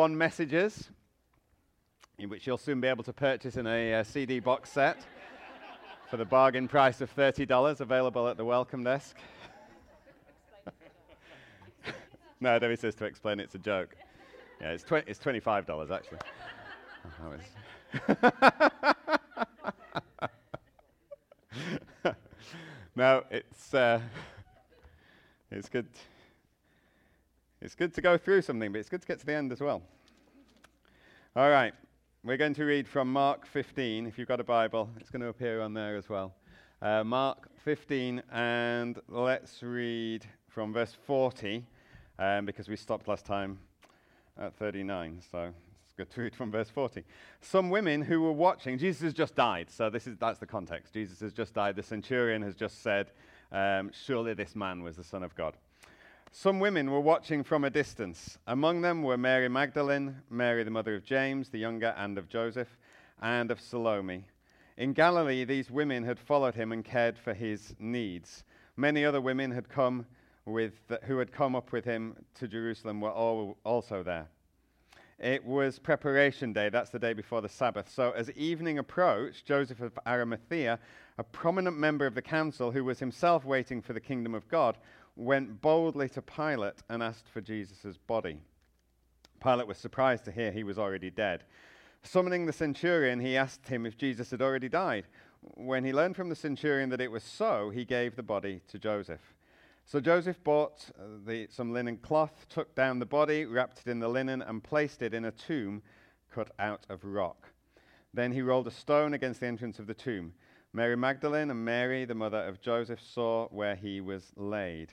One messages, which you'll soon be able to purchase in a uh, CD box set for the bargain price of $30, available at the welcome desk. no, Debbie says to explain it's a joke. Yeah, it's, tw- it's $25 actually. no, it's, uh, it's good. It's good to go through something, but it's good to get to the end as well. All right, we're going to read from Mark 15. If you've got a Bible, it's going to appear on there as well. Uh, Mark 15, and let's read from verse 40, um, because we stopped last time at 39. So it's good to read from verse 40. Some women who were watching, Jesus has just died, so this is, that's the context. Jesus has just died. The centurion has just said, um, Surely this man was the Son of God. Some women were watching from a distance. Among them were Mary Magdalene, Mary the mother of James the younger, and of Joseph, and of Salome. In Galilee, these women had followed him and cared for his needs. Many other women had come with the, who had come up with him to Jerusalem were all, also there. It was preparation day, that's the day before the Sabbath. So, as evening approached, Joseph of Arimathea, a prominent member of the council who was himself waiting for the kingdom of God, went boldly to Pilate and asked for Jesus' body. Pilate was surprised to hear he was already dead. Summoning the centurion, he asked him if Jesus had already died. When he learned from the centurion that it was so, he gave the body to Joseph. So Joseph bought uh, the, some linen cloth, took down the body, wrapped it in the linen, and placed it in a tomb cut out of rock. Then he rolled a stone against the entrance of the tomb. Mary Magdalene and Mary, the mother of Joseph, saw where he was laid.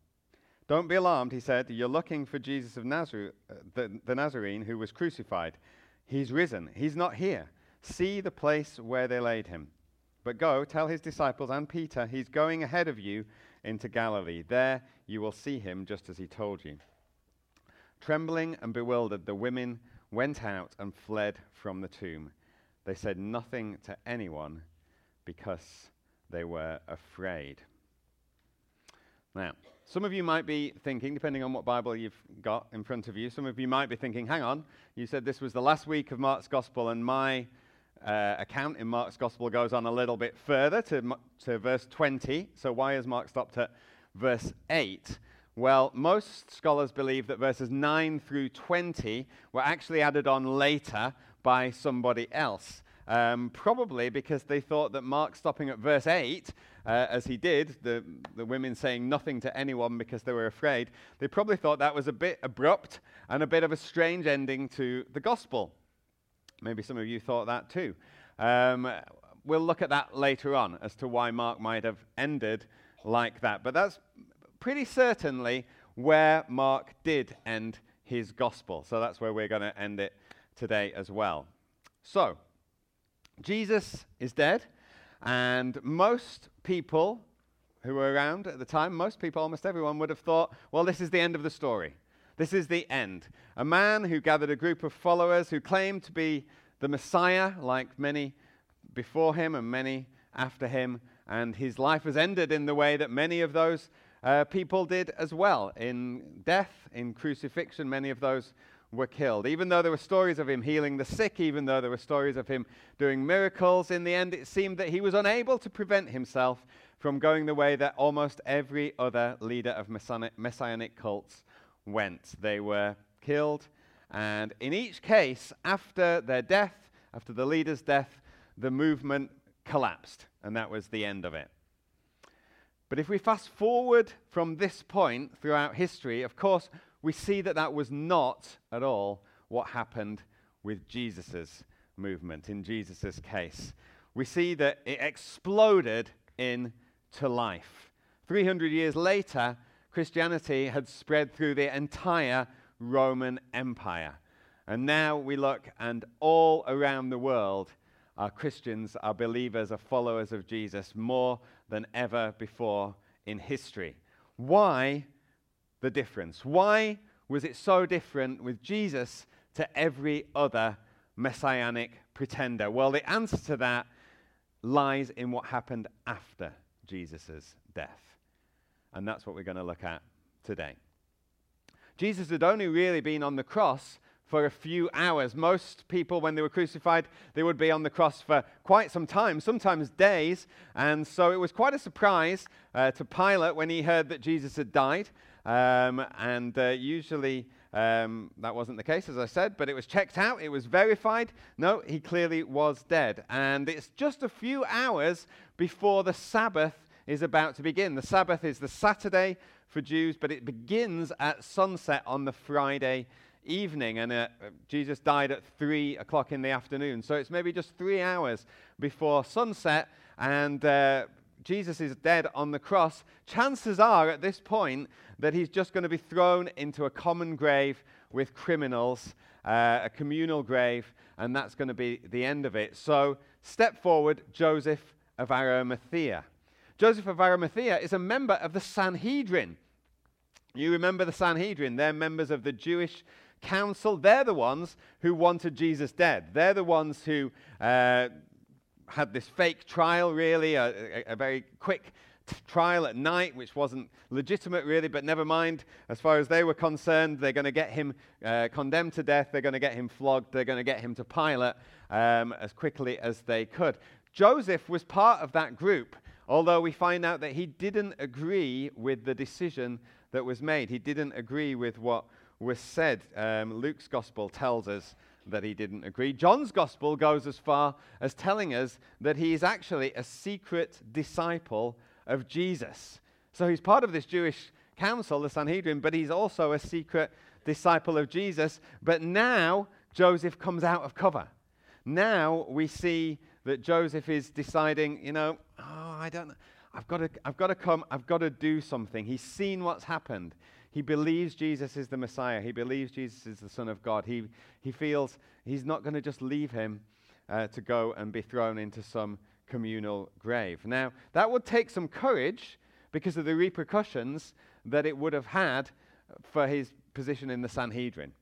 Don't be alarmed, he said. You're looking for Jesus of Nazareth, uh, the, the Nazarene who was crucified. He's risen. He's not here. See the place where they laid him. But go, tell his disciples and Peter, he's going ahead of you into Galilee. There you will see him just as he told you. Trembling and bewildered, the women went out and fled from the tomb. They said nothing to anyone because they were afraid. Now, some of you might be thinking, depending on what Bible you've got in front of you, some of you might be thinking, hang on, you said this was the last week of Mark's Gospel, and my uh, account in Mark's Gospel goes on a little bit further to, to verse 20. So why has Mark stopped at verse 8? Well, most scholars believe that verses 9 through 20 were actually added on later by somebody else. Um, probably because they thought that Mark stopping at verse 8, uh, as he did, the, the women saying nothing to anyone because they were afraid, they probably thought that was a bit abrupt and a bit of a strange ending to the gospel. Maybe some of you thought that too. Um, we'll look at that later on as to why Mark might have ended like that. But that's pretty certainly where Mark did end his gospel. So that's where we're going to end it today as well. So, Jesus is dead, and most people who were around at the time, most people, almost everyone, would have thought, well, this is the end of the story. This is the end. A man who gathered a group of followers who claimed to be the Messiah, like many before him and many after him, and his life has ended in the way that many of those uh, people did as well. In death, in crucifixion, many of those were killed. Even though there were stories of him healing the sick, even though there were stories of him doing miracles, in the end it seemed that he was unable to prevent himself from going the way that almost every other leader of messianic cults went. They were killed, and in each case, after their death, after the leader's death, the movement collapsed, and that was the end of it. But if we fast forward from this point throughout history, of course, we see that that was not at all what happened with Jesus' movement, in Jesus' case. We see that it exploded into life. 300 years later, Christianity had spread through the entire Roman Empire. And now we look, and all around the world are Christians, are believers, are followers of Jesus more than ever before in history. Why the difference? Why was it so different with Jesus to every other messianic pretender? Well, the answer to that lies in what happened after Jesus' death. And that's what we're going to look at today. Jesus had only really been on the cross for a few hours. Most people, when they were crucified, they would be on the cross for quite some time, sometimes days. And so it was quite a surprise uh, to Pilate when he heard that Jesus had died. Um, and uh, usually um, that wasn't the case, as I said, but it was checked out, it was verified. No, he clearly was dead. And it's just a few hours before the Sabbath is about to begin. The Sabbath is the Saturday for Jews, but it begins at sunset on the Friday evening. And uh, Jesus died at 3 o'clock in the afternoon. So it's maybe just three hours before sunset. And uh, Jesus is dead on the cross, chances are at this point that he's just going to be thrown into a common grave with criminals, uh, a communal grave, and that's going to be the end of it. So, step forward, Joseph of Arimathea. Joseph of Arimathea is a member of the Sanhedrin. You remember the Sanhedrin? They're members of the Jewish council. They're the ones who wanted Jesus dead. They're the ones who uh, had this fake trial, really, a, a, a very quick t- trial at night, which wasn't legitimate, really, but never mind. As far as they were concerned, they're going to get him uh, condemned to death, they're going to get him flogged, they're going to get him to Pilate um, as quickly as they could. Joseph was part of that group, although we find out that he didn't agree with the decision that was made. He didn't agree with what was said. Um, Luke's gospel tells us that he didn't agree. John's gospel goes as far as telling us that he is actually a secret disciple of Jesus. So he's part of this Jewish council, the Sanhedrin, but he's also a secret disciple of Jesus. But now Joseph comes out of cover. Now we see that Joseph is deciding, you know, oh, I don't. I've got to, I've got to come, I've got to do something. He's seen what's happened. He believes Jesus is the Messiah. He believes Jesus is the Son of God. He, he feels he's not going to just leave him uh, to go and be thrown into some communal grave. Now, that would take some courage because of the repercussions that it would have had for his position in the Sanhedrin.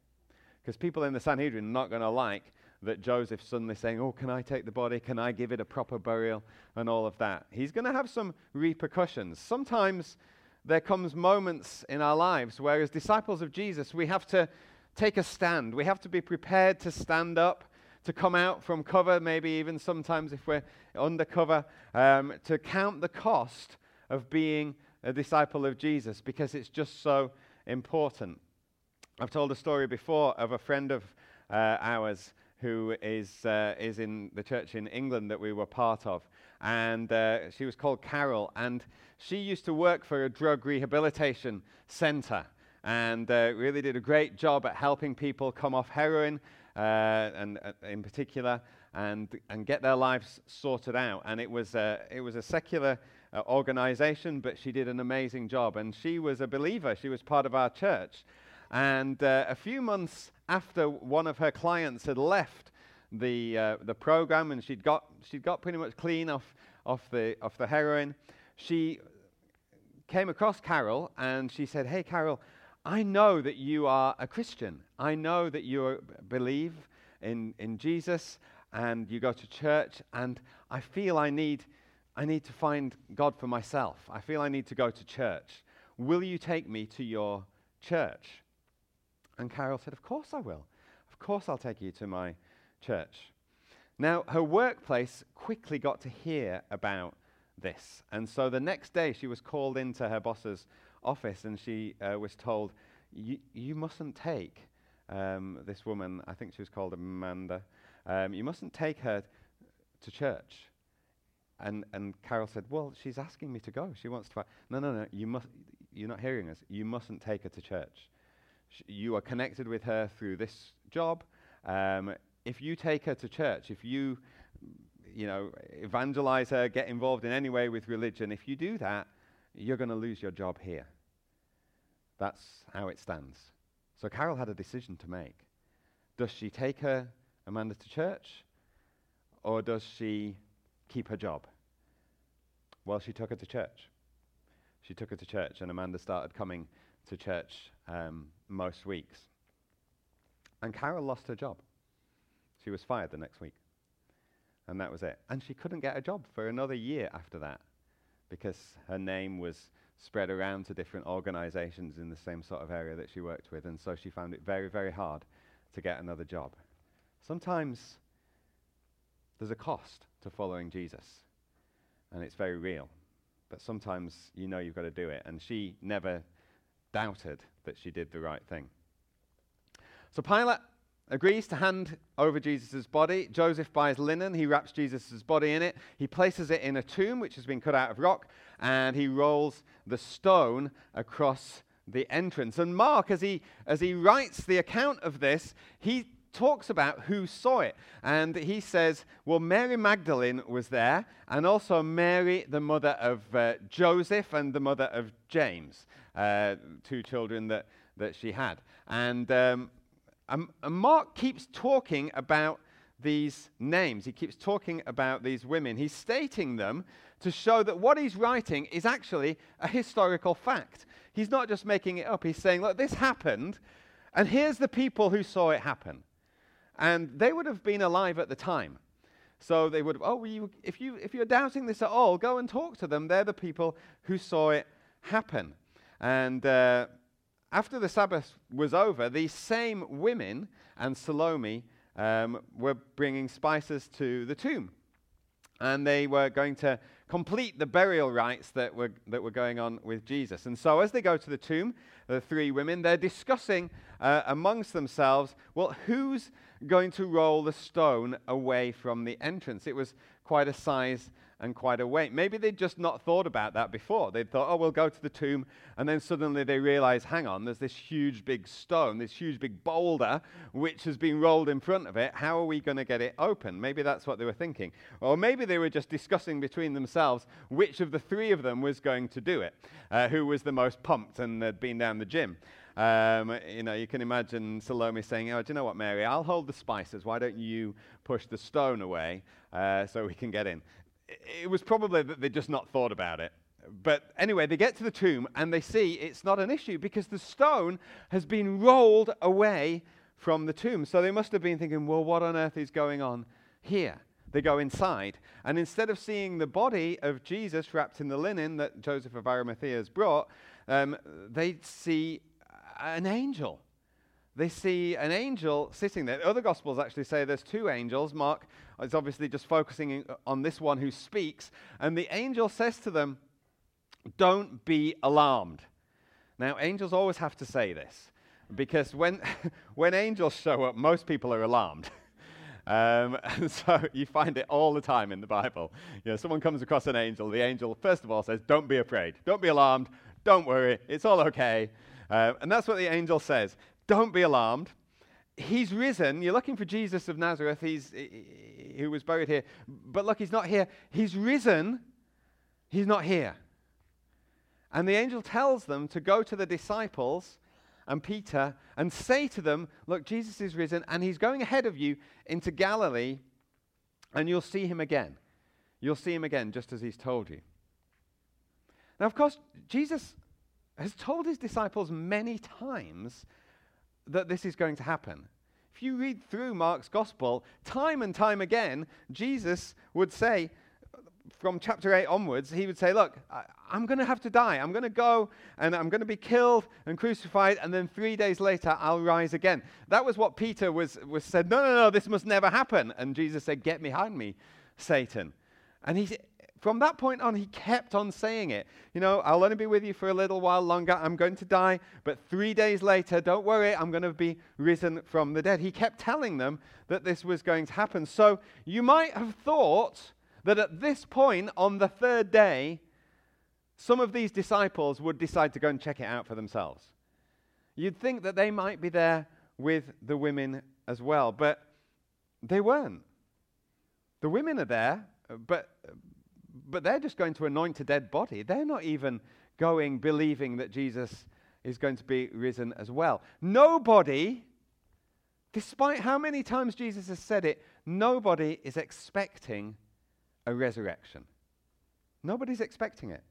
Because people in the Sanhedrin are not going to like that Joseph suddenly saying, Oh, can I take the body? Can I give it a proper burial? And all of that. He's going to have some repercussions. Sometimes there comes moments in our lives where, as disciples of Jesus, we have to take a stand. We have to be prepared to stand up, to come out from cover, maybe even sometimes if we're undercover, um, to count the cost of being a disciple of Jesus because it's just so important. I've told a story before of a friend of uh, ours who is, uh, is in the church in England that we were part of. And uh, she was called Carol. And she used to work for a drug rehabilitation center and uh, really did a great job at helping people come off heroin, uh, and uh, in particular, and, and get their lives sorted out. And it was, it was a secular uh, organization, but she did an amazing job. And she was a believer, she was part of our church. And uh, a few months after one of her clients had left the, uh, the program and she'd got, she'd got pretty much clean off, off, the, off the heroin, she came across Carol and she said, Hey, Carol, I know that you are a Christian. I know that you believe in, in Jesus and you go to church, and I feel I need, I need to find God for myself. I feel I need to go to church. Will you take me to your church? And Carol said, Of course I will. Of course I'll take you to my church. Now, her workplace quickly got to hear about this. And so the next day, she was called into her boss's office and she uh, was told, You mustn't take um, this woman, I think she was called Amanda, um, you mustn't take her to church. And, and Carol said, Well, she's asking me to go. She wants to. No, no, no. You must, you're not hearing us. You mustn't take her to church. Sh- you are connected with her through this job. Um, if you take her to church, if you you know, evangelize her, get involved in any way with religion, if you do that, you're going to lose your job here. That's how it stands. So Carol had a decision to make. Does she take her Amanda to church? Or does she keep her job? Well, she took her to church. She took her to church, and Amanda started coming to church um, most weeks. And Carol lost her job. She was fired the next week. And that was it. And she couldn't get a job for another year after that because her name was spread around to different organizations in the same sort of area that she worked with. And so she found it very, very hard to get another job. Sometimes there's a cost to following Jesus, and it's very real. But sometimes you know you've got to do it. And she never doubted that she did the right thing. So Pilate agrees to hand over Jesus' body. Joseph buys linen. He wraps Jesus' body in it. He places it in a tomb which has been cut out of rock, and he rolls the stone across the entrance. And Mark, as he, as he writes the account of this, he talks about who saw it. And he says, well, Mary Magdalene was there, and also Mary, the mother of uh, Joseph and the mother of James, uh, two children that, that she had. And, um, and Mark keeps talking about these names. He keeps talking about these women. He's stating them to show that what he's writing is actually a historical fact. He's not just making it up. He's saying, look, this happened, and here's the people who saw it happen. And they would have been alive at the time. So they would have, oh, you, if, you, if you're doubting this at all, go and talk to them. They're the people who saw it happen. And uh, after the Sabbath was over, these same women and Salome um, were bringing spices to the tomb. And they were going to complete the burial rites that were, that were going on with Jesus. And so, as they go to the tomb, the three women, they're discussing uh, amongst themselves, well, who's going to roll the stone away from the entrance? It was quite a size and quite a weight. Maybe they'd just not thought about that before. They'd thought, oh, we'll go to the tomb. And then suddenly they realize, hang on, there's this huge big stone, this huge big boulder, which has been rolled in front of it. How are we going to get it open? Maybe that's what they were thinking. Or maybe they were just discussing between themselves which of the three of them was going to do it, uh, who was the most pumped and had been down the gym. Um, you know, you can imagine Salome saying, "Oh, do you know what, Mary? I'll hold the spices. Why don't you push the stone away uh, so we can get in?" It was probably that they just not thought about it. But anyway, they get to the tomb and they see it's not an issue because the stone has been rolled away from the tomb. So they must have been thinking, well, what on earth is going on here? They go inside, and instead of seeing the body of Jesus wrapped in the linen that Joseph of Arimathea has brought, um, they see an angel they see an angel sitting there. Other Gospels actually say there's two angels. Mark is obviously just focusing on this one who speaks. And the angel says to them, Don't be alarmed. Now, angels always have to say this because when, when angels show up, most people are alarmed. Um, and so you find it all the time in the Bible. You know, someone comes across an angel. The angel, first of all, says, Don't be afraid. Don't be alarmed. Don't worry. It's all okay. Uh, and that's what the angel says. Don't be alarmed. He's risen. You're looking for Jesus of Nazareth, he's, he, who was buried here. But look, he's not here. He's risen. He's not here. And the angel tells them to go to the disciples and Peter and say to them, Look, Jesus is risen and he's going ahead of you into Galilee, and you'll see him again. You'll see him again, just as he's told you. Now, of course, Jesus has told his disciples many times that this is going to happen. If you read through Mark's gospel, time and time again, Jesus would say, from chapter 8 onwards, he would say, Look, I, am going to have to die. I'm going to go and I'm going to be killed and crucified, and then three days later, I'll rise again. That was what Peter was, was said, No, no, no, this must never happen. And Jesus said, Get behind me, Satan. And he, from that point on, he kept on saying it. You know, I'll only be with you for a little while longer. I'm going to die. But three days later, don't worry, I'm going to be risen from the dead. He kept telling them that this was going to happen. So you might have thought that at this point, on the third day, some of these disciples would decide to go and check it out for themselves. You'd think that they might be there with the women as well, but they weren't. The women are there, but but they're just going to anoint a dead body. They're not even going believing that Jesus is going to be risen as well. Nobody despite how many times Jesus has said it, nobody is expecting a resurrection. Nobody's expecting it.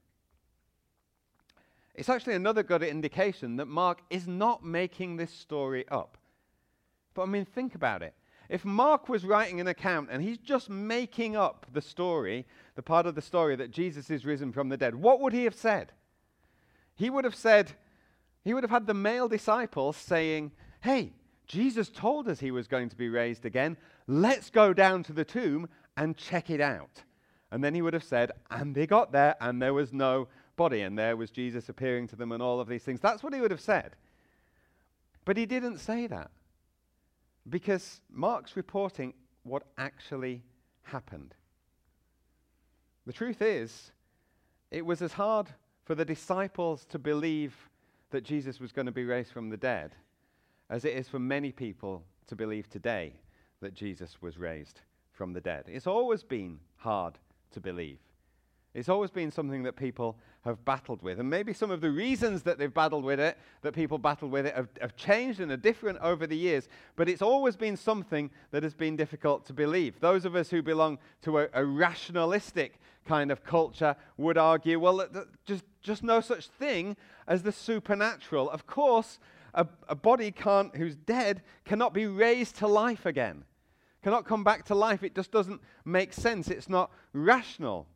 It's actually another good indication that Mark is not making this story up. But I mean, think about it. If Mark was writing an account and he's just making up the story, the part of the story that Jesus is risen from the dead, what would he have said? He would have said, he would have had the male disciples saying, Hey, Jesus told us he was going to be raised again. Let's go down to the tomb and check it out. And then he would have said, And they got there, and there was no body, and there was Jesus appearing to them, and all of these things. That's what he would have said. But he didn't say that because Mark's reporting what actually happened. The truth is, it was as hard for the disciples to believe that Jesus was going to be raised from the dead as it is for many people to believe today that Jesus was raised from the dead. It's always been hard to believe. It's always been something that people have battled with. And maybe some of the reasons that they've battled with it, that people battled with it, have, have, changed and are different over the years. But it's always been something that has been difficult to believe. Those of us who belong to a, a rationalistic kind of culture would argue well, th- just, just no such thing as the supernatural. Of course, a, a body can't, who's dead cannot be raised to life again, cannot come back to life. It just doesn't make sense. It's not rational.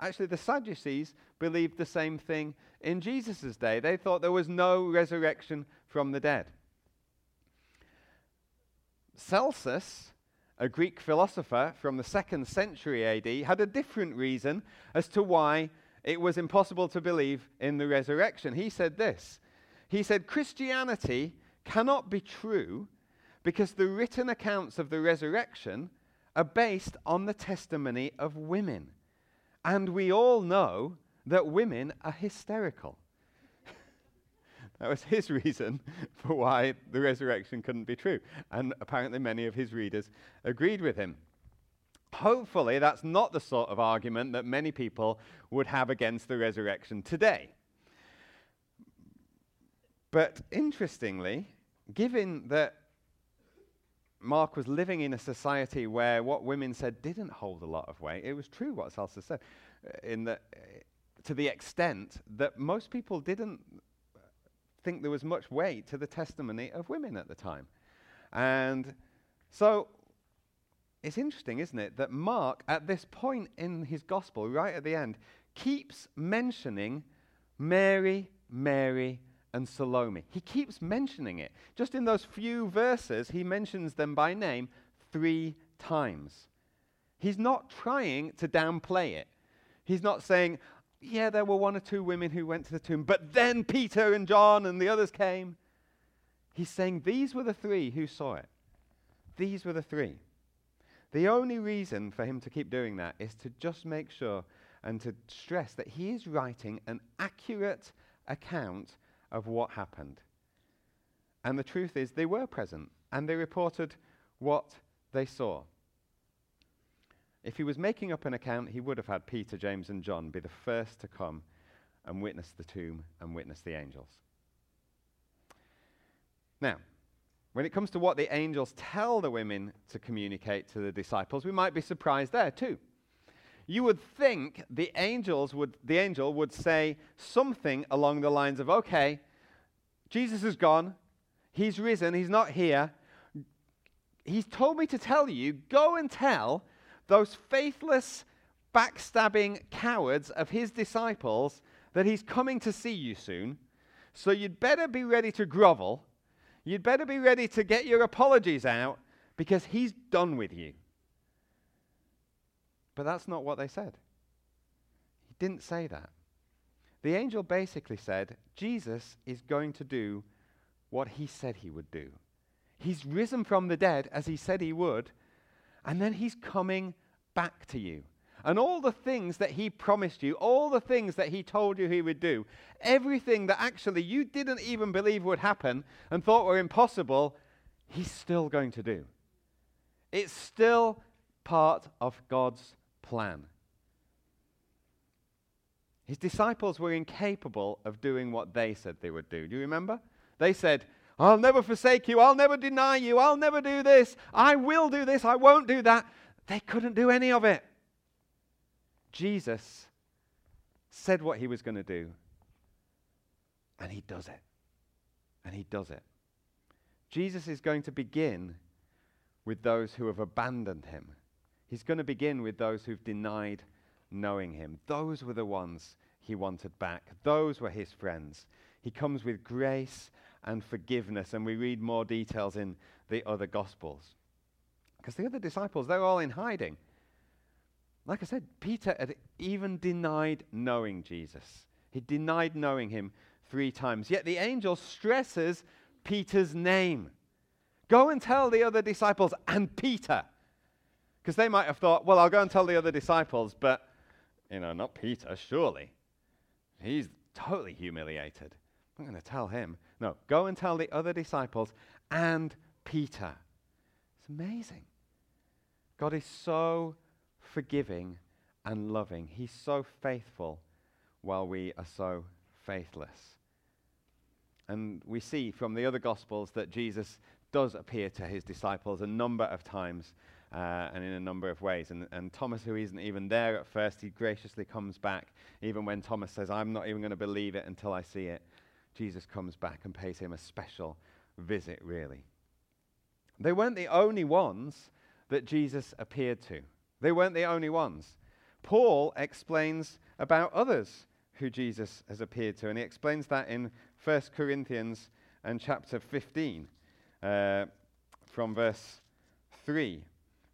Actually, the Sadducees believed the same thing in Jesus' day. They thought there was no resurrection from the dead. Celsus, a Greek philosopher from the second century AD, had a different reason as to why it was impossible to believe in the resurrection. He said this He said, Christianity cannot be true because the written accounts of the resurrection are based on the testimony of women. And we all know that women are hysterical. that was his reason for why the resurrection couldn't be true. And apparently, many of his readers agreed with him. Hopefully, that's not the sort of argument that many people would have against the resurrection today. But interestingly, given that Mark was living in a society where what women said didn't hold a lot of weight. It was true what Celsus said, uh, in the, uh, to the extent that most people didn't think there was much weight to the testimony of women at the time. And so it's interesting, isn't it, that Mark, at this point in his gospel, right at the end, keeps mentioning Mary, Mary, and Salome. He keeps mentioning it. Just in those few verses, he mentions them by name three times. He's not trying to downplay it. He's not saying, yeah, there were one or two women who went to the tomb, but then Peter and John and the others came. He's saying these were the three who saw it. These were the three. The only reason for him to keep doing that is to just make sure and to stress that he is writing an accurate account of what happened. And the truth is, they were present and they reported what they saw. If he was making up an account, he would have had Peter, James, and John be the first to come and witness the tomb and witness the angels. Now, when it comes to what the angels tell the women to communicate to the disciples, we might be surprised there too you would think the angels would the angel would say something along the lines of okay jesus is gone. He's risen. He's not here. He's told me to tell you go and tell those faithless backstabbing cowards of his disciples that he's coming to see you soon. So you'd better be ready to grovel. You'd better be ready to get your apologies out because he's done with you but that's not what they said. He didn't say that. The angel basically said, Jesus is going to do what he said he would do. He's risen from the dead as he said he would, and then he's coming back to you. And all the things that he promised you, all the things that he told you he would do, everything that actually you didn't even believe would happen and thought were impossible, he's still going to do. It's still part of God's plan. His disciples were incapable of doing what they said they would do. Do you remember? They said, I'll never forsake you. I'll never deny you. I'll never do this. I will do this. I won't do that. They couldn't do any of it. Jesus said what he was going to do, and he does it. And he does it. Jesus is going to begin with those who have abandoned him. He's going to begin with those who've denied knowing him. Those were the ones he wanted back, those were his friends. He comes with grace and forgiveness. And we read more details in the other Gospels. Because the other disciples, they're all in hiding. Like I said, Peter had even denied knowing Jesus. He denied knowing him three times. Yet the angel stresses Peter's name. Go and tell the other disciples and Peter. Because they might have thought, well, I'll go and tell the other disciples, but, you know, not Peter, surely. He's totally humiliated. I'm going to tell him. No, go and tell the other disciples and Peter. It's amazing. God is so forgiving and loving. He's so faithful while we are so faithless. And we see from the other Gospels that Jesus does appear to his disciples a number of times uh, and in a number of ways. And, and Thomas, who isn't even there at first, he graciously comes back, even when Thomas says, I'm not even going to believe it until I see it. Jesus comes back and pays him a special visit, really. They weren't the only ones that Jesus appeared to. They weren't the only ones. Paul explains about others who Jesus has appeared to, and he explains that in 1 Corinthians and chapter 15 uh, from verse 3.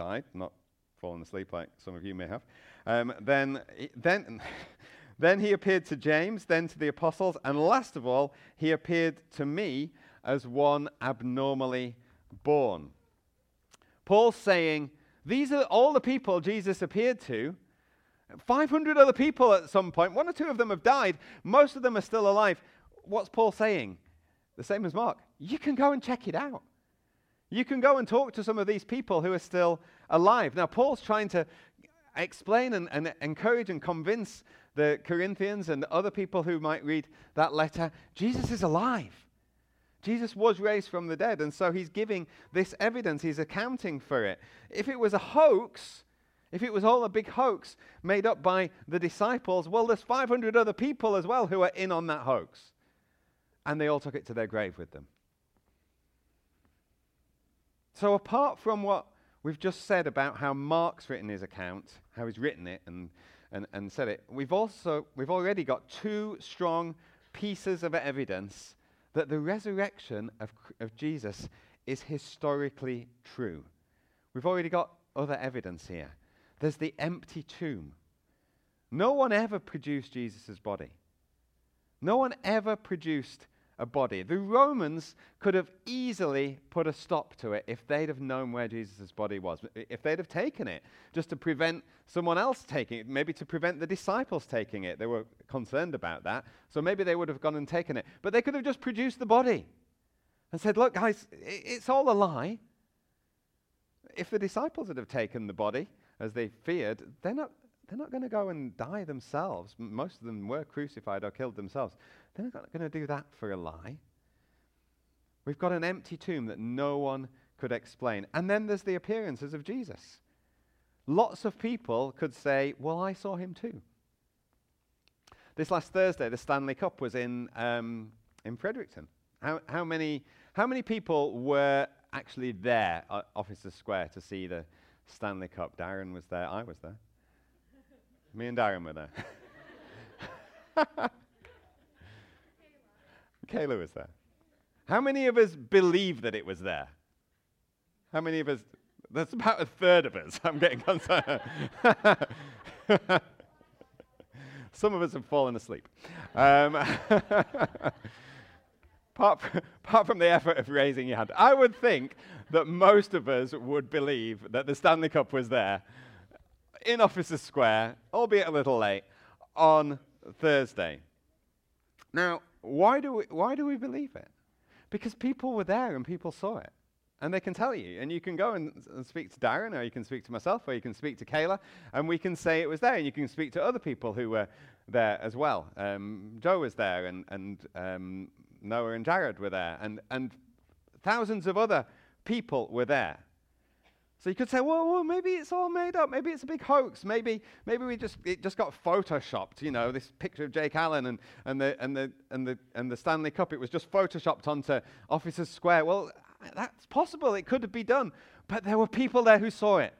died, not fallen asleep like some of you may have. Um, then, then Then he appeared to James, then to the apostles, and last of all, he appeared to me as one abnormally born. Paul's saying, These are all the people Jesus appeared to. 500 other people at some point. One or two of them have died. Most of them are still alive. What's Paul saying? The same as Mark. You can go and check it out. You can go and talk to some of these people who are still alive. Now, Paul's trying to explain and, and encourage and convince the Corinthians and other people who might read that letter, Jesus is alive. Jesus was raised from the dead, and so he's giving this evidence, he's accounting for it. If it was a hoax, if it was all a big hoax made up by the disciples, well, there's 500 other people as well who are in on that hoax. And they all took it to their grave with them. So, apart from what we've just said about how Mark's written his account, how he's written it, and and, and said it. We've also we've already got two strong pieces of evidence that the resurrection of, of Jesus is historically true. We've already got other evidence here. There's the empty tomb. No one ever produced Jesus' body. No one ever produced a body. The Romans could have easily put a stop to it if they'd have known where Jesus' body was, if they'd have taken it, just to prevent someone else taking it, maybe to prevent the disciples taking it. They were concerned about that, so maybe they would have gone and taken it. But they could have just produced the body and said, Look, guys, it's all a lie. If the disciples had have taken the body, as they feared, they're not, they're not going to go and die themselves. Most of them were crucified or killed themselves. They're not going to do that for a lie. We've got an empty tomb that no one could explain. And then there's the appearances of Jesus. Lots of people could say, Well, I saw him too. This last Thursday, the Stanley Cup was in, um, in Fredericton. How, how, many, how many people were actually there at Officers Square to see the Stanley Cup? Darren was there. I was there. Me and Darren were there. Kayla was there. How many of us believe that it was there? How many of us? That's about a third of us. I'm getting concerned. Some of us have fallen asleep. Um, apart from, apart from the effort of raising your hand, I would think that most of us would believe that the Stanley Cup was there in Officers Square, albeit a little late, on Thursday. Now, why do we, why do we believe it? Because people were there and people saw it. And they can tell you. And you can go and, and, speak to Darren, or you can speak to myself, or you can speak to Kayla, and we can say it was there. And you can speak to other people who were there as well. Um, Joe was there, and, and um, Noah and Jared were there, and, and thousands of other people were there. So you could say, well, well, maybe it's all made up. Maybe it's a big hoax. Maybe, maybe we just it just got photoshopped. You know, this picture of Jake Allen and, and the and the and the and the Stanley Cup. It was just photoshopped onto Officers Square. Well, that's possible. It could have been done, but there were people there who saw it.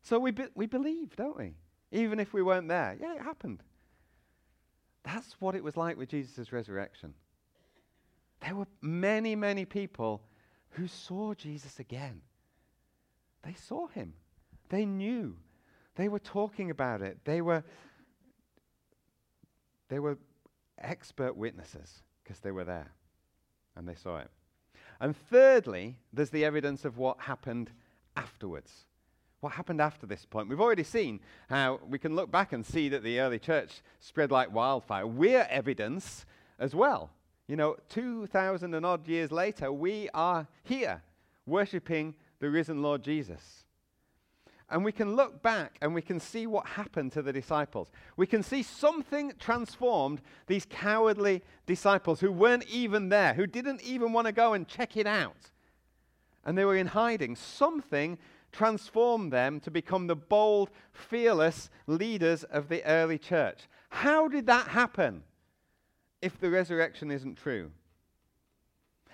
So we be, we believe, don't we? Even if we weren't there. Yeah, it happened. That's what it was like with Jesus' resurrection. There were many, many people who saw Jesus again. They saw him. They knew. They were talking about it. They were they were expert witnesses because they were there and they saw it. And thirdly, there's the evidence of what happened afterwards. What happened after this point? We've already seen how we can look back and see that the early church spread like wildfire. We're evidence as well. You know, 2,000 and odd years later, we are here worshipping the risen Lord Jesus. And we can look back and we can see what happened to the disciples. We can see something transformed these cowardly disciples who weren't even there, who didn't even want to go and check it out. And they were in hiding. Something transformed them to become the bold, fearless leaders of the early church. How did that happen if the resurrection isn't true?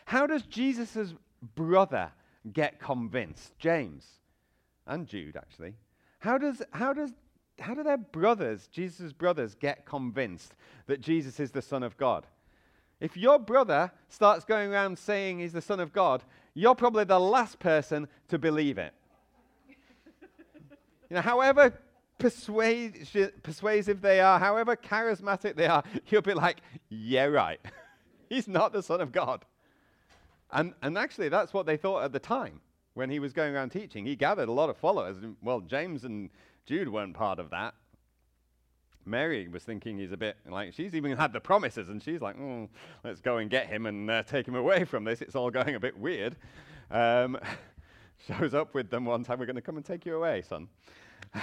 How does Jesus' brother get convinced? James and Jude, actually. How does, how does, how do their brothers, Jesus' brothers, get convinced that Jesus is the Son of God? If your brother starts going around saying he's the Son of God, you're probably the last person to believe it. you know, however persuasive, persuasive they are, however charismatic they are, you'll be like, yeah, right. he's not the Son of God. And, and actually, that's what they thought at the time when he was going around teaching. He gathered a lot of followers. Well, James and Jude weren't part of that. Mary was thinking he's a bit like, she's even had the promises, and she's like, oh, let's go and get him and uh, take him away from this. It's all going a bit weird. Um, shows up with them one time, we're going to come and take you away, son.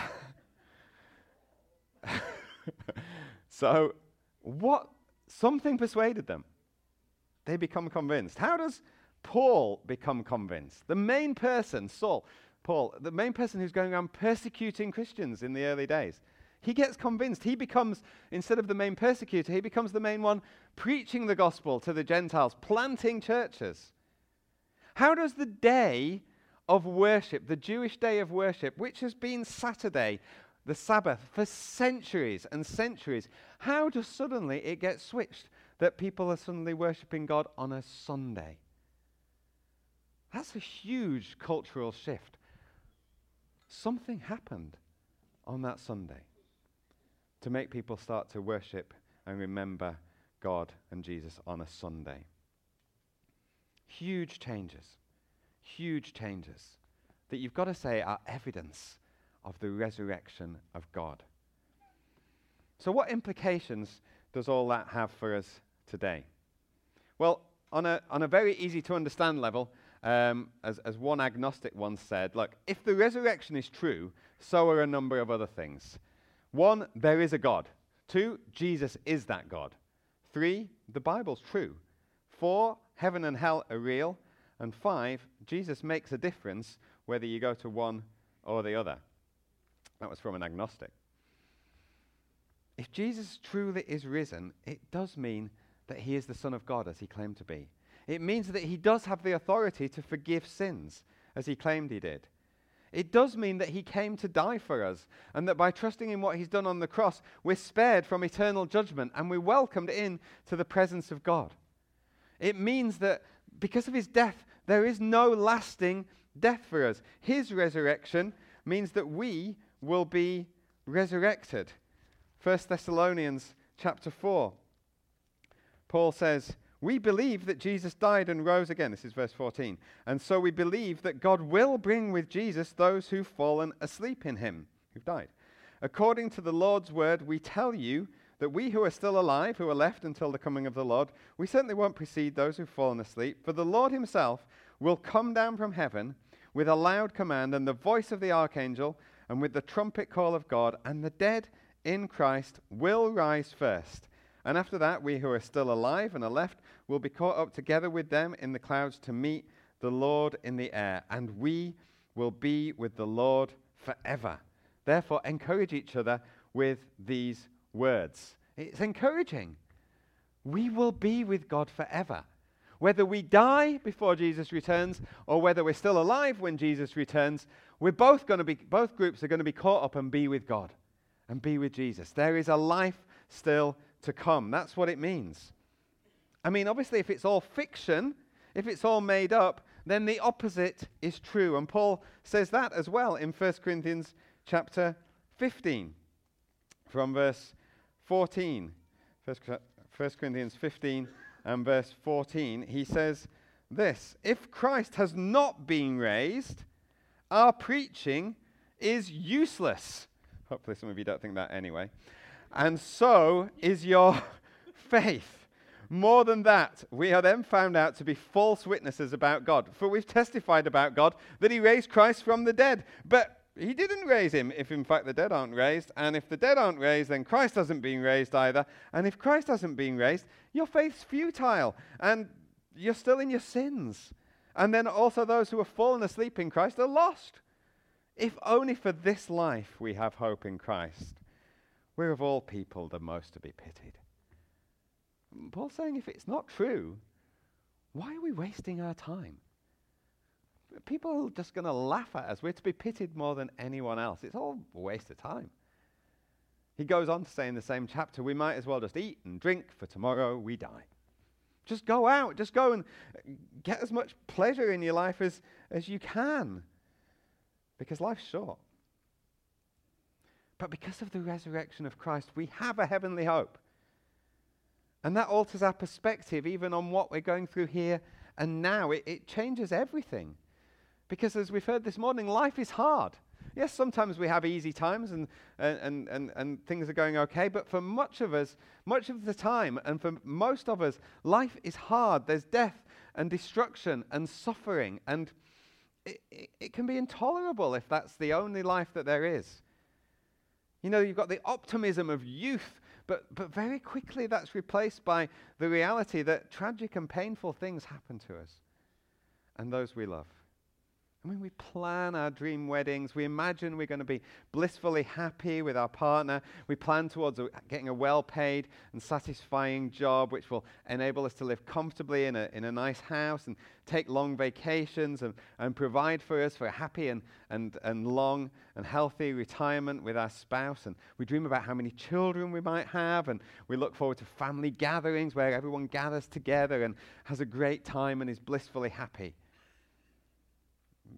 so, what? Something persuaded them. They become convinced. How does Paul become convinced. The main person, Saul, Paul, the main person who's going around persecuting Christians in the early days, he gets convinced. He becomes, instead of the main persecutor, he becomes the main one preaching the gospel to the Gentiles, planting churches. How does the day of worship, the Jewish day of worship, which has been Saturday, the Sabbath, for centuries and centuries, how does suddenly it get switched that people are suddenly worshipping God on a Sunday? That's a huge cultural shift. Something happened on that Sunday to make people start to worship and remember God and Jesus on a Sunday. Huge changes. Huge changes that you've got to say are evidence of the resurrection of God. So, what implications does all that have for us today? Well, on a, on a very easy to understand level, um, as, as one agnostic once said, look, if the resurrection is true, so are a number of other things. One, there is a God. Two, Jesus is that God. Three, the Bible's true. Four, heaven and hell are real. And five, Jesus makes a difference whether you go to one or the other. That was from an agnostic. If Jesus truly is risen, it does mean that he is the Son of God as he claimed to be. It means that he does have the authority to forgive sins, as he claimed he did. It does mean that he came to die for us, and that by trusting in what he's done on the cross, we're spared from eternal judgment and we're welcomed in to the presence of God. It means that because of his death, there is no lasting death for us. His resurrection means that we will be resurrected. 1 Thessalonians chapter 4. Paul says, We believe that Jesus died and rose again. This is verse 14. And so we believe that God will bring with Jesus those who've fallen asleep in him, who've died. According to the Lord's word, we tell you that we who are still alive, who are left until the coming of the Lord, we certainly won't precede those who've fallen asleep. For the Lord himself will come down from heaven with a loud command and the voice of the archangel and with the trumpet call of God, and the dead in Christ will rise first. And after that, we who are still alive and are left will be caught up together with them in the clouds to meet the Lord in the air, and we will be with the Lord forever. Therefore, encourage each other with these words. It's encouraging. We will be with God forever. Whether we die before Jesus returns or whether we're still alive when Jesus returns, we're both going to be both groups are going to be caught up and be with God and be with Jesus. There is a life still to come. That's what it means. I mean, obviously if it's all fiction, if it's all made up, then the opposite is true. And Paul says that as well in 1 Corinthians chapter 15 from verse 14. 1 Corinthians 15 and verse 14, he says this If Christ has not been raised, our preaching is useless. Hopefully, some of you don't think that anyway. And so is your faith. More than that, we are then found out to be false witnesses about God. For we've testified about God that He raised Christ from the dead. But he didn't raise him if, in fact, the dead aren't raised. And if the dead aren't raised, then Christ hasn't been raised either. And if Christ hasn't been raised, your faith's futile and you're still in your sins. And then also those who have fallen asleep in Christ are lost. If only for this life we have hope in Christ, we're of all people the most to be pitied. Paul's saying if it's not true, why are we wasting our time? people are just going to laugh at us. We're to be pitied more than anyone else. It's all a waste of time. He goes on to say in the same chapter, we might as well just eat and drink, for tomorrow we die. Just go out, just go and get as much pleasure in your life as, as you can, because life's short. But because of the resurrection of Christ, we have a heavenly hope. And that alters our perspective even on what we're going through here and now. It, it changes everything. Because as we've heard this morning, life is hard. Yes, sometimes we have easy times and, and, and, and things are going okay, but for much of us, much of the time, and for most of us, life is hard. There's death and destruction and suffering, and it, it, it can be intolerable if that's the only life that there is. You know, you've got the optimism of youth, but, but very quickly that's replaced by the reality that tragic and painful things happen to us and those we love. I mean, we plan our dream weddings. We imagine we're going to be blissfully happy with our partner. We plan towards a, getting a well paid and satisfying job, which will enable us to live comfortably in a, in a nice house and take long vacations and, and provide for us for a happy and, and, and long and healthy retirement with our spouse. And we dream about how many children we might have. And we look forward to family gatherings where everyone gathers together and has a great time and is blissfully happy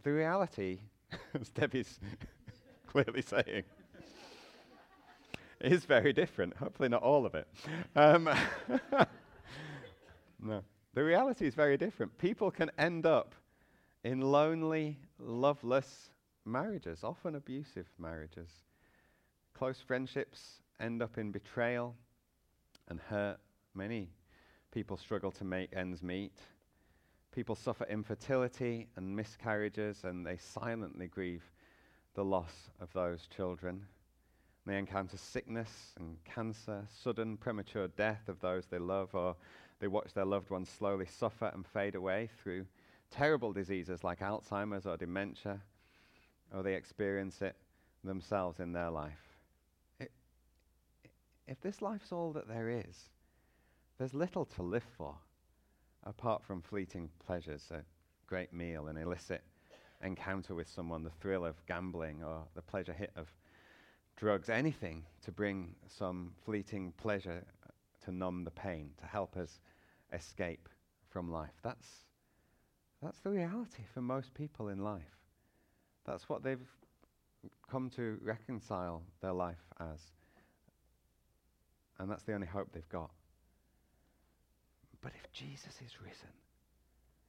the reality, as Debbie's clearly saying, is very different. Hopefully, not all of it. Um, no. The reality is very different. People can end up in lonely, loveless marriages, often abusive marriages. Close friendships end up in betrayal and hurt. Many people struggle to make ends meet. People suffer infertility and miscarriages, and they silently grieve the loss of those children. They encounter sickness and cancer, sudden premature death of those they love, or they watch their loved ones slowly suffer and fade away through terrible diseases like Alzheimer's or dementia, or they experience it themselves in their life. It, if this life's all that there is, there's little to live for apart from fleeting pleasures, a great meal, an illicit encounter with someone, the thrill of gambling, or the pleasure hit of drugs, anything to bring some fleeting pleasure to numb the pain, to help us escape from life. That's, that's the reality for most people in life. That's what they've come to reconcile their life as. And that's the only hope they've got. But if Jesus is risen,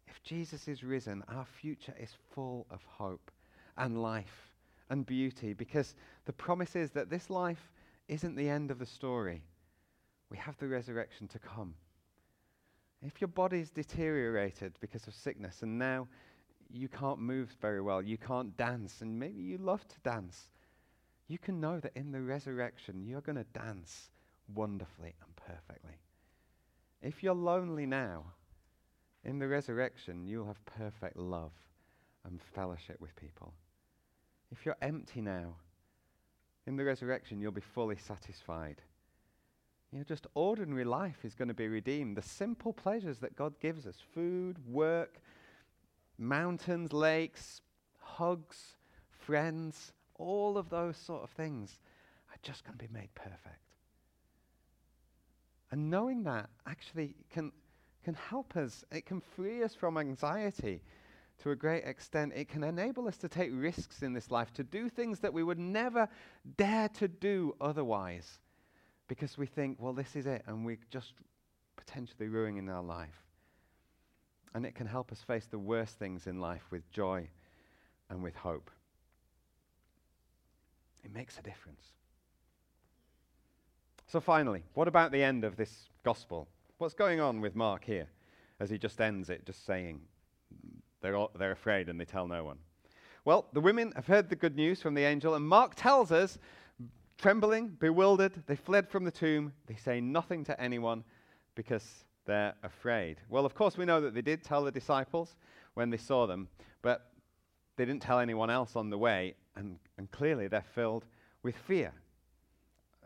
if Jesus is risen, our future is full of hope and life and beauty because the promise is that this life isn't the end of the story. We have the resurrection to come. If your body's deteriorated because of sickness and now you can't move very well, you can't dance, and maybe you love to dance, you can know that in the resurrection you're going to dance wonderfully and perfectly. If you're lonely now, in the resurrection you'll have perfect love and fellowship with people. If you're empty now, in the resurrection you'll be fully satisfied. You know, just ordinary life is going to be redeemed. The simple pleasures that God gives us food, work, mountains, lakes, hugs, friends, all of those sort of things are just going to be made perfect. And knowing that actually can, can help us, it can free us from anxiety to a great extent. It can enable us to take risks in this life, to do things that we would never dare to do otherwise because we think, well, this is it, and we're just potentially ruining our life. And it can help us face the worst things in life with joy and with hope. It makes a difference. So, finally, what about the end of this gospel? What's going on with Mark here as he just ends it, just saying they're, all, they're afraid and they tell no one? Well, the women have heard the good news from the angel, and Mark tells us Trembling, bewildered, they fled from the tomb. They say nothing to anyone because they're afraid. Well, of course, we know that they did tell the disciples when they saw them, but they didn't tell anyone else on the way, and, and clearly they're filled with fear,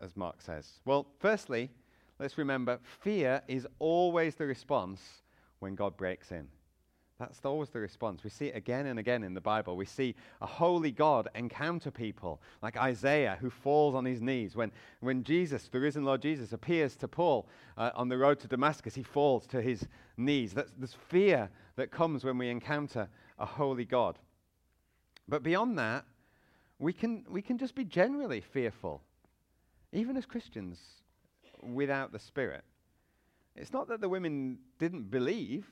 as Mark says. Well, firstly, let's remember fear is always the response when God breaks in. That's always the response. We see it again and again in the Bible. We see a holy God encounter people like Isaiah who falls on his knees. When, when Jesus, the risen Lord Jesus, appears to Paul uh, on the road to Damascus, he falls to his knees. That's, there's fear that comes when we encounter a holy God. But beyond that, we can, we can just be generally fearful, even as Christians, without the Spirit. It's not that the women didn't believe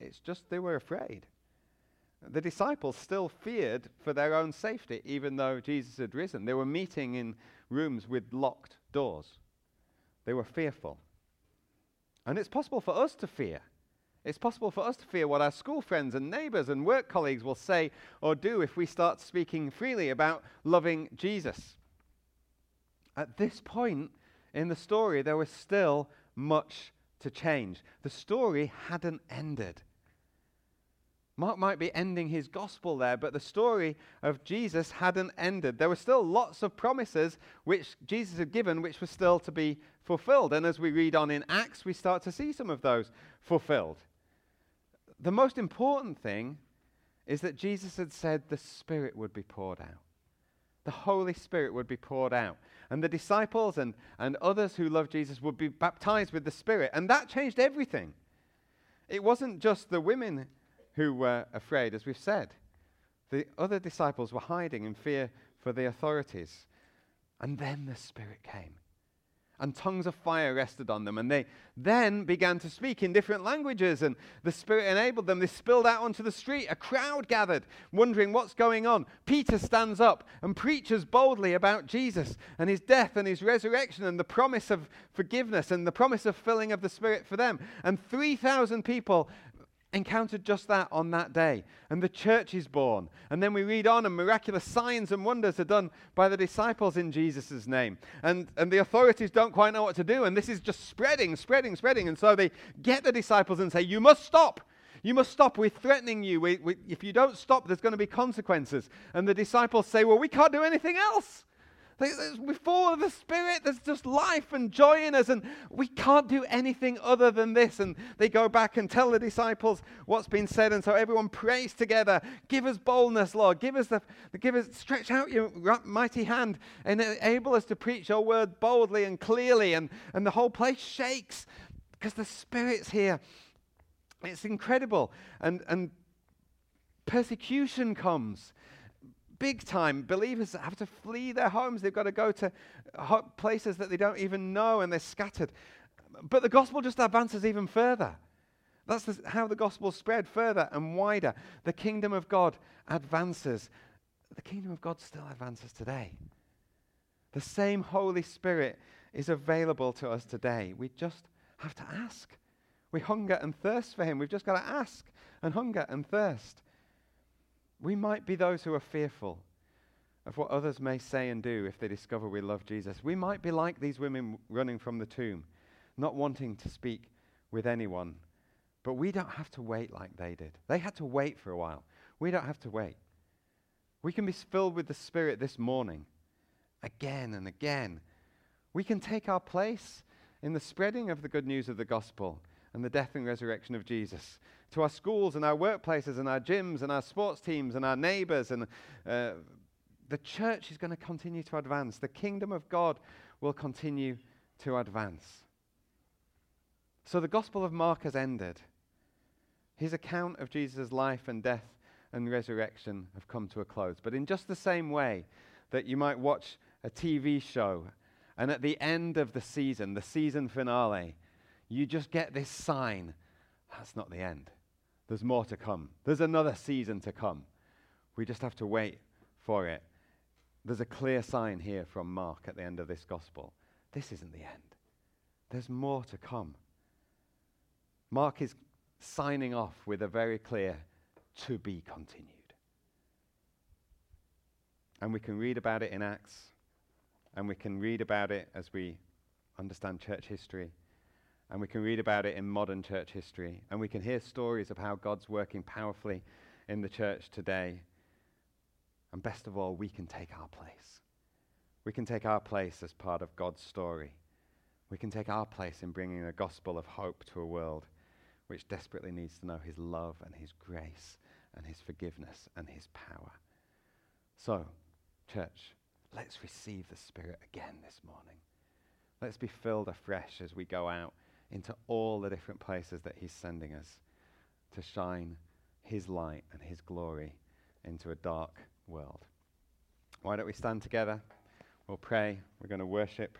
it's just they were afraid. The disciples still feared for their own safety, even though Jesus had risen. They were meeting in rooms with locked doors. They were fearful. And it's possible for us to fear. It's possible for us to fear what our school friends and neighbors and work colleagues will say or do if we start speaking freely about loving Jesus. At this point in the story, there was still much to change. The story hadn't ended. Mark might be ending his gospel there, but the story of Jesus hadn't ended. There were still lots of promises which Jesus had given, which were still to be fulfilled. And as we read on in Acts, we start to see some of those fulfilled. The most important thing is that Jesus had said the Spirit would be poured out. The Holy Spirit would be poured out. And the disciples and, and others who loved Jesus would be baptized with the Spirit. And that changed everything. It wasn't just the women who were afraid, as we've said. The other disciples were hiding in fear for the authorities. And then the Spirit came. And tongues of fire rested on them. And they then began to speak in different languages. And the Spirit enabled them. They spilled out onto the street. A crowd gathered, wondering what's going on. Peter stands up and preaches boldly about Jesus and his death and his resurrection and the promise of forgiveness and the promise of filling of the Spirit for them. And 3,000 people encountered just that on that day. And the church is born. And then we read on, and miraculous signs and wonders are done by the disciples in Jesus' name. And, and the authorities don't quite know what to do. And this is just spreading, spreading, spreading. And so they get the disciples and say, You must stop. You must stop. We're threatening you. We, we, if you don't stop, there's going to be consequences. And the disciples say, Well, we can't do anything else. We're full of the Spirit. There's just life and joy in us, and we can't do anything other than this. And they go back and tell the disciples what's been said, and so everyone prays together. Give us boldness, Lord. Give us the, give us, stretch out your mighty hand and enable us to preach your word boldly and clearly. And, and the whole place shakes because the Spirit's here. It's incredible. And, and persecution comes big time. Believers have to flee their homes. They've got to go to places that they don't even know and they're scattered. but the gospel just advances even further. That's the, how the gospel spread further and wider. The kingdom of God advances. The kingdom of God still advances today. The same Holy Spirit is available to us today. We just have to ask. We hunger and thirst for Him. We've just got to ask and hunger and thirst. We might be those who are fearful of what others may say and do if they discover we love Jesus. We might be like these women running from the tomb, not wanting to speak with anyone but we don't have to wait like they did. They had to wait for a while. We don't have to wait. We can be filled with the Spirit this morning, again and again. We can take our place in the spreading of the good news of the gospel and the death and resurrection of Jesus to our schools and our workplaces and our gyms and our sports teams and our neighbors. And uh, the church is going to continue to advance. The kingdom of God will continue to advance. So the gospel of Mark has ended. His account of Jesus' life and death and resurrection have come to a close. But in just the same way that you might watch a TV show and at the end of the season, the season finale, you just get this sign that's not the end. There's more to come. There's another season to come. We just have to wait for it. There's a clear sign here from Mark at the end of this gospel. This isn't the end. There's more to come. Mark is signing off with a very clear to be continued. And we can read about it in Acts, and we can read about it as we understand church history, and we can read about it in modern church history, and we can hear stories of how God's working powerfully in the church today. And best of all, we can take our place. We can take our place as part of God's story. We can take our place in bringing a gospel of hope to a world which desperately needs to know his love and his grace and his forgiveness and his power. So, church, let's receive the Spirit again this morning. Let's be filled afresh as we go out into all the different places that he's sending us to shine his light and his glory into a dark world. Why don't we stand together? We'll pray. We're going to worship.